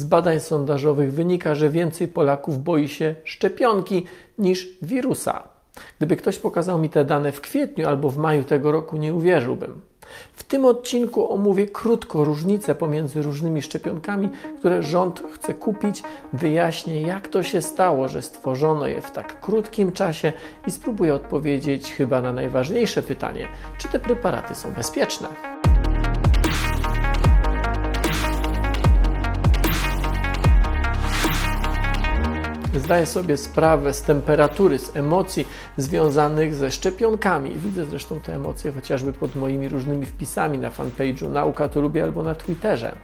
Z badań sondażowych wynika, że więcej Polaków boi się szczepionki niż wirusa. Gdyby ktoś pokazał mi te dane w kwietniu albo w maju tego roku, nie uwierzyłbym. W tym odcinku omówię krótko różnice pomiędzy różnymi szczepionkami, które rząd chce kupić, wyjaśnię jak to się stało, że stworzono je w tak krótkim czasie i spróbuję odpowiedzieć chyba na najważniejsze pytanie, czy te preparaty są bezpieczne. Zdaję sobie sprawę z temperatury, z emocji związanych ze szczepionkami. Widzę zresztą te emocje chociażby pod moimi różnymi wpisami na fanpage'u Nauka to lubię albo na Twitterze.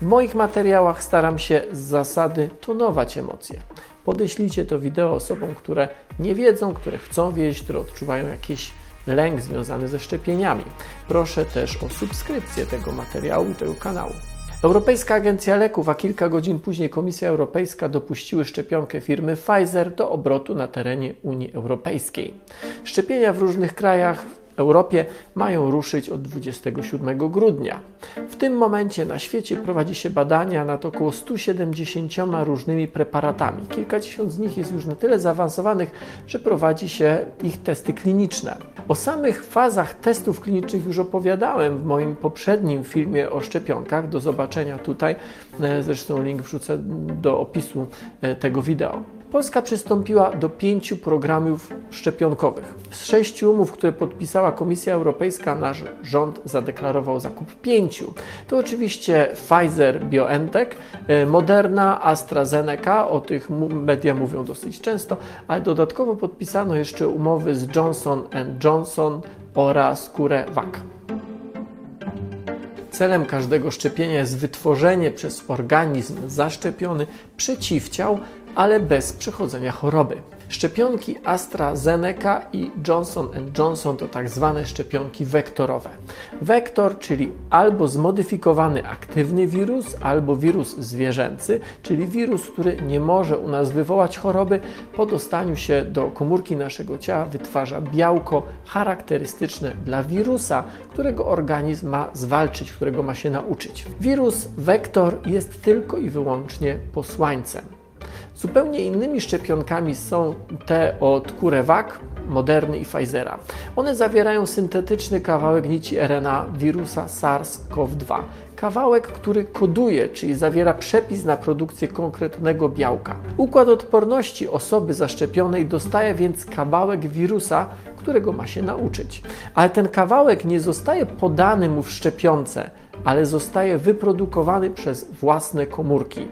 W moich materiałach staram się z zasady tonować emocje. Podeślijcie to wideo osobom, które nie wiedzą, które chcą wiedzieć, które odczuwają jakiś lęk związany ze szczepieniami. Proszę też o subskrypcję tego materiału tego kanału. Europejska Agencja Leków, a kilka godzin później Komisja Europejska dopuściły szczepionkę firmy Pfizer do obrotu na terenie Unii Europejskiej. Szczepienia w różnych krajach Europie mają ruszyć od 27 grudnia. W tym momencie na świecie prowadzi się badania nad około 170 różnymi preparatami. Kilkadziesiąt z nich jest już na tyle zaawansowanych, że prowadzi się ich testy kliniczne. O samych fazach testów klinicznych już opowiadałem w moim poprzednim filmie o szczepionkach. Do zobaczenia tutaj. E, zresztą link wrzucę do opisu e, tego wideo. Polska przystąpiła do pięciu programów szczepionkowych. Z sześciu umów, które podpisała Komisja Europejska, nasz rząd zadeklarował zakup pięciu. To oczywiście Pfizer, BioNTech, e, Moderna, AstraZeneca, o tych media mówią dosyć często, ale dodatkowo podpisano jeszcze umowy z Johnson Johnson oraz CureVac. Celem każdego szczepienia jest wytworzenie przez organizm zaszczepiony przeciwciał ale bez przechodzenia choroby. Szczepionki AstraZeneca i Johnson Johnson to tak zwane szczepionki wektorowe. Wektor, czyli albo zmodyfikowany aktywny wirus, albo wirus zwierzęcy, czyli wirus, który nie może u nas wywołać choroby, po dostaniu się do komórki naszego ciała wytwarza białko charakterystyczne dla wirusa, którego organizm ma zwalczyć, którego ma się nauczyć. Wirus wektor jest tylko i wyłącznie posłańcem. Zupełnie innymi szczepionkami są te od CureVac, Moderny i Pfizera. One zawierają syntetyczny kawałek nici RNA wirusa SARS-CoV-2. Kawałek, który koduje, czyli zawiera przepis na produkcję konkretnego białka. Układ odporności osoby zaszczepionej dostaje więc kawałek wirusa, którego ma się nauczyć. Ale ten kawałek nie zostaje podany mu w szczepionce, ale zostaje wyprodukowany przez własne komórki.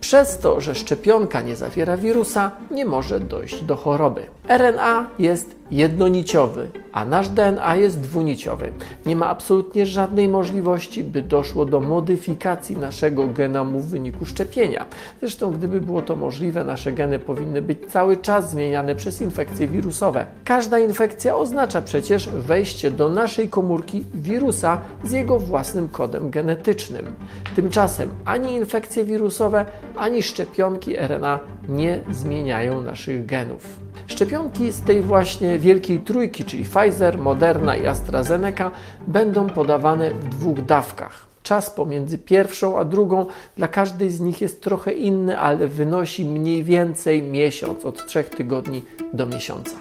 Przez to, że szczepionka nie zawiera wirusa, nie może dojść do choroby. RNA jest jednoniciowy, a nasz DNA jest dwuniciowy. Nie ma absolutnie żadnej możliwości, by doszło do modyfikacji naszego genomu w wyniku szczepienia. Zresztą, gdyby było to możliwe, nasze geny powinny być cały czas zmieniane przez infekcje wirusowe. Każda infekcja oznacza przecież wejście do naszej komórki wirusa z jego własnym kodem genetycznym. Tymczasem ani infekcje wirusowe, ani szczepionki RNA nie zmieniają naszych genów. Szczepionki z tej właśnie wielkiej trójki, czyli Pfizer, Moderna i AstraZeneca, będą podawane w dwóch dawkach. Czas pomiędzy pierwszą a drugą dla każdej z nich jest trochę inny, ale wynosi mniej więcej miesiąc, od trzech tygodni do miesiąca.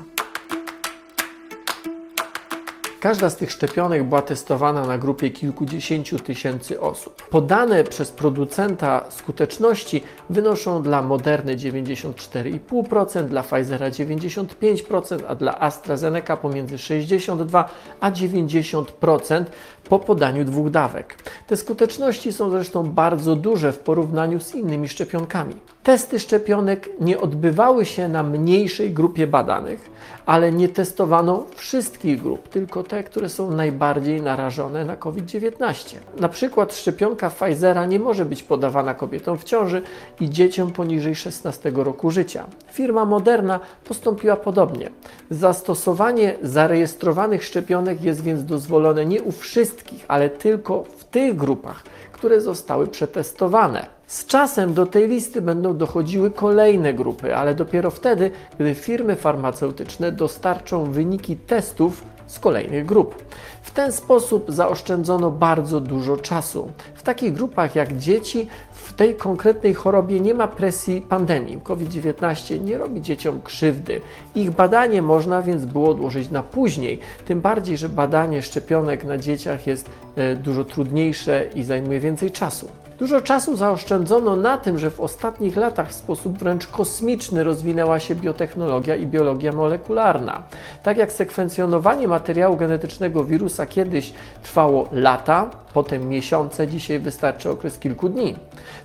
Każda z tych szczepionek była testowana na grupie kilkudziesięciu tysięcy osób. Podane przez producenta skuteczności wynoszą dla Moderny 94,5%, dla Pfizera 95%, a dla AstraZeneca pomiędzy 62 a 90% po podaniu dwóch dawek. Te skuteczności są zresztą bardzo duże w porównaniu z innymi szczepionkami. Testy szczepionek nie odbywały się na mniejszej grupie badanych, ale nie testowano wszystkich grup, tylko te, które są najbardziej narażone na COVID-19. Na przykład szczepionka Pfizera nie może być podawana kobietom w ciąży i dzieciom poniżej 16 roku życia. Firma Moderna postąpiła podobnie. Zastosowanie zarejestrowanych szczepionek jest więc dozwolone nie u wszystkich, ale tylko w tych grupach, które zostały przetestowane. Z czasem do tej listy będą dochodziły kolejne grupy, ale dopiero wtedy, gdy firmy farmaceutyczne dostarczą wyniki testów z kolejnych grup. W ten sposób zaoszczędzono bardzo dużo czasu. W takich grupach jak dzieci tej konkretnej chorobie nie ma presji pandemii. COVID-19 nie robi dzieciom krzywdy. Ich badanie można więc było odłożyć na później. Tym bardziej, że badanie szczepionek na dzieciach jest e, dużo trudniejsze i zajmuje więcej czasu. Dużo czasu zaoszczędzono na tym, że w ostatnich latach w sposób wręcz kosmiczny rozwinęła się biotechnologia i biologia molekularna. Tak jak sekwencjonowanie materiału genetycznego wirusa kiedyś trwało lata, potem miesiące, dzisiaj wystarczy okres kilku dni.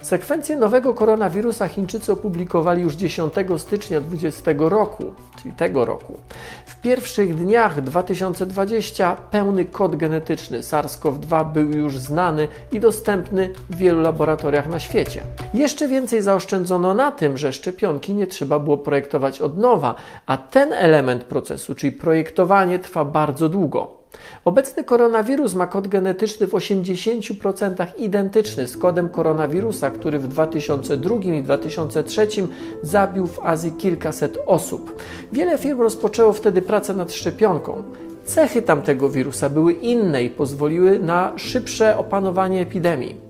Sekwencję nowego koronawirusa Chińczycy opublikowali już 10 stycznia 2020 roku, czyli tego roku. W pierwszych dniach 2020 pełny kod genetyczny SARS-CoV-2 był już znany i dostępny w wielu laboratoriach na świecie. Jeszcze więcej zaoszczędzono na tym, że szczepionki nie trzeba było projektować od nowa, a ten element procesu, czyli projektowanie, trwa bardzo długo. Obecny koronawirus ma kod genetyczny w 80% identyczny z kodem koronawirusa, który w 2002 i 2003 zabił w Azji kilkaset osób. Wiele firm rozpoczęło wtedy pracę nad szczepionką. Cechy tamtego wirusa były inne i pozwoliły na szybsze opanowanie epidemii.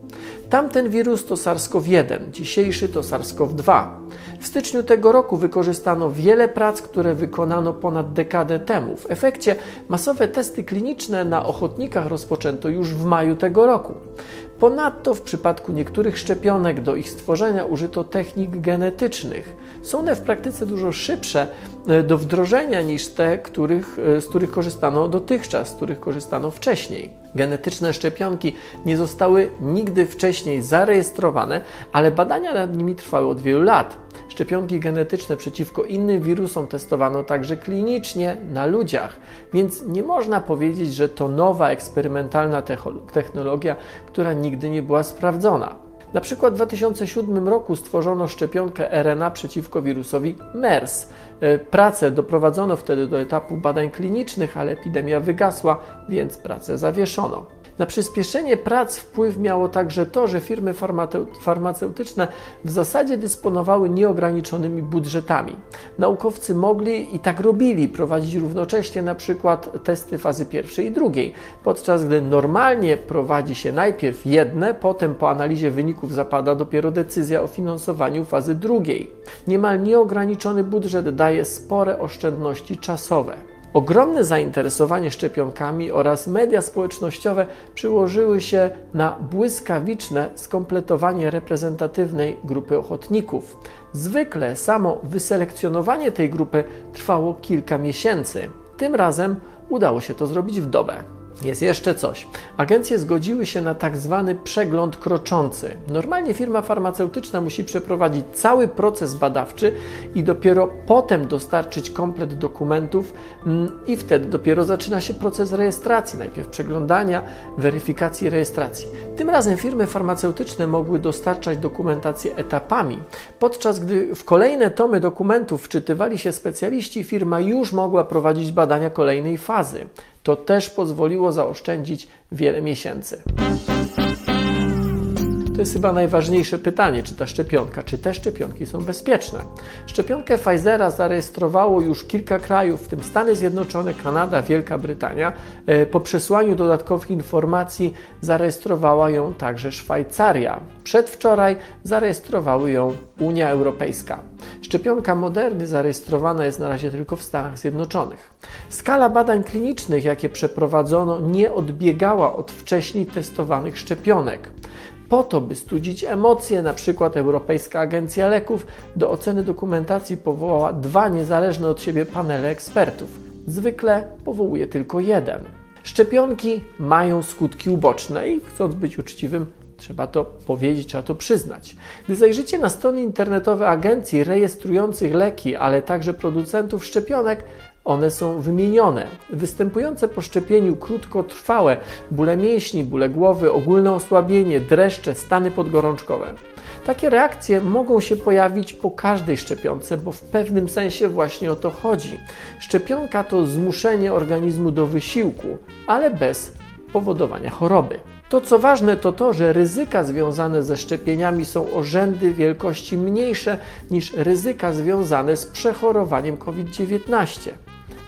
Tamten wirus to SARS-CoV-1, dzisiejszy to SARS-CoV-2. W styczniu tego roku wykorzystano wiele prac, które wykonano ponad dekadę temu. W efekcie masowe testy kliniczne na ochotnikach rozpoczęto już w maju tego roku. Ponadto w przypadku niektórych szczepionek do ich stworzenia użyto technik genetycznych. Są one w praktyce dużo szybsze e, do wdrożenia niż te, których, e, z których korzystano dotychczas, z których korzystano wcześniej. Genetyczne szczepionki nie zostały nigdy wcześniej zarejestrowane, ale badania nad nimi trwały od wielu lat. Szczepionki genetyczne przeciwko innym wirusom testowano także klinicznie na ludziach, więc nie można powiedzieć, że to nowa eksperymentalna technologia, która nigdy nie była sprawdzona. Na przykład w 2007 roku stworzono szczepionkę RNA przeciwko wirusowi MERS. E, pracę doprowadzono wtedy do etapu badań klinicznych, ale epidemia wygasła, więc pracę zawieszono. Na przyspieszenie prac wpływ miało także to, że firmy farmaceutyczne w zasadzie dysponowały nieograniczonymi budżetami. Naukowcy mogli i tak robili prowadzić równocześnie na przykład testy fazy pierwszej i drugiej, podczas gdy normalnie prowadzi się najpierw jedne, potem po analizie wyników zapada dopiero decyzja o finansowaniu fazy drugiej. Niemal nieograniczony budżet daje spore oszczędności czasowe. Ogromne zainteresowanie szczepionkami oraz media społecznościowe przyłożyły się na błyskawiczne skompletowanie reprezentatywnej grupy ochotników. Zwykle samo wyselekcjonowanie tej grupy trwało kilka miesięcy. Tym razem udało się to zrobić w dobę. Jest jeszcze coś. Agencje zgodziły się na tak zwany przegląd kroczący. Normalnie firma farmaceutyczna musi przeprowadzić cały proces badawczy i dopiero potem dostarczyć komplet dokumentów mm, i wtedy dopiero zaczyna się proces rejestracji, najpierw przeglądania, weryfikacji rejestracji. Tym razem firmy farmaceutyczne mogły dostarczać dokumentację etapami, podczas gdy w kolejne tomy dokumentów wczytywali się specjaliści, firma już mogła prowadzić badania kolejnej fazy. To też pozwoliło zaoszczędzić wiele miesięcy. To jest chyba najważniejsze pytanie, czy ta szczepionka, czy te szczepionki są bezpieczne. Szczepionkę Pfizera zarejestrowało już kilka krajów, w tym Stany Zjednoczone, Kanada, Wielka Brytania. E, po przesłaniu dodatkowych informacji zarejestrowała ją także Szwajcaria. Przedwczoraj zarejestrowały ją Unia Europejska. Szczepionka Moderny zarejestrowana jest na razie tylko w Stanach Zjednoczonych. Skala badań klinicznych, jakie przeprowadzono, nie odbiegała od wcześniej testowanych szczepionek po to, by studzić emocje, na przykład Europejska Agencja Leków do oceny dokumentacji powołała dwa niezależne od siebie panele ekspertów. Zwykle powołuje tylko jeden. Szczepionki mają skutki uboczne i chcąc być uczciwym, trzeba to powiedzieć, trzeba to przyznać. Gdy zajrzycie na strony internetowe agencji rejestrujących leki, ale także producentów szczepionek, one są wymienione. Występujące po szczepieniu krótkotrwałe bóle mięśni, bóle głowy, ogólne osłabienie, dreszcze, stany podgorączkowe. Takie reakcje mogą się pojawić po każdej szczepionce, bo w pewnym sensie właśnie o to chodzi. Szczepionka to zmuszenie organizmu do wysiłku, ale bez powodowania choroby. To co ważne to to, że ryzyka związane ze szczepieniami są o rzędy wielkości mniejsze niż ryzyka związane z przechorowaniem COVID-19.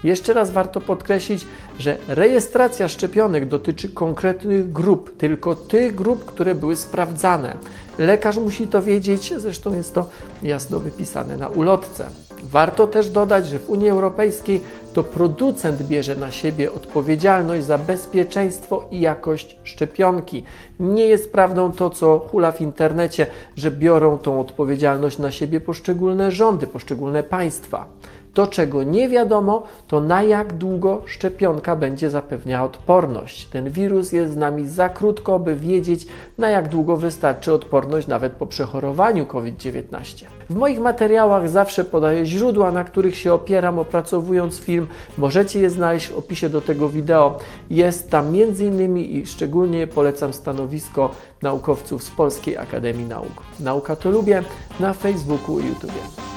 Jeszcze raz warto podkreślić, że rejestracja szczepionek dotyczy konkretnych grup, tylko tych grup, które były sprawdzane. Lekarz musi to wiedzieć, zresztą jest to jasno wypisane na ulotce. Warto też dodać, że w Unii Europejskiej to producent bierze na siebie odpowiedzialność za bezpieczeństwo i jakość szczepionki. Nie jest prawdą to, co hula w internecie, że biorą tą odpowiedzialność na siebie poszczególne rządy, poszczególne państwa. To, czego nie wiadomo, to na jak długo szczepionka będzie zapewniała odporność. Ten wirus jest z nami za krótko, by wiedzieć, na jak długo wystarczy odporność nawet po przechorowaniu COVID-19. W moich materiałach zawsze podaję źródła, na których się opieram, opracowując film. Możecie je znaleźć w opisie do tego wideo. Jest tam m.in. i szczególnie polecam stanowisko naukowców z Polskiej Akademii Nauk. Nauka to lubię na Facebooku i YouTube.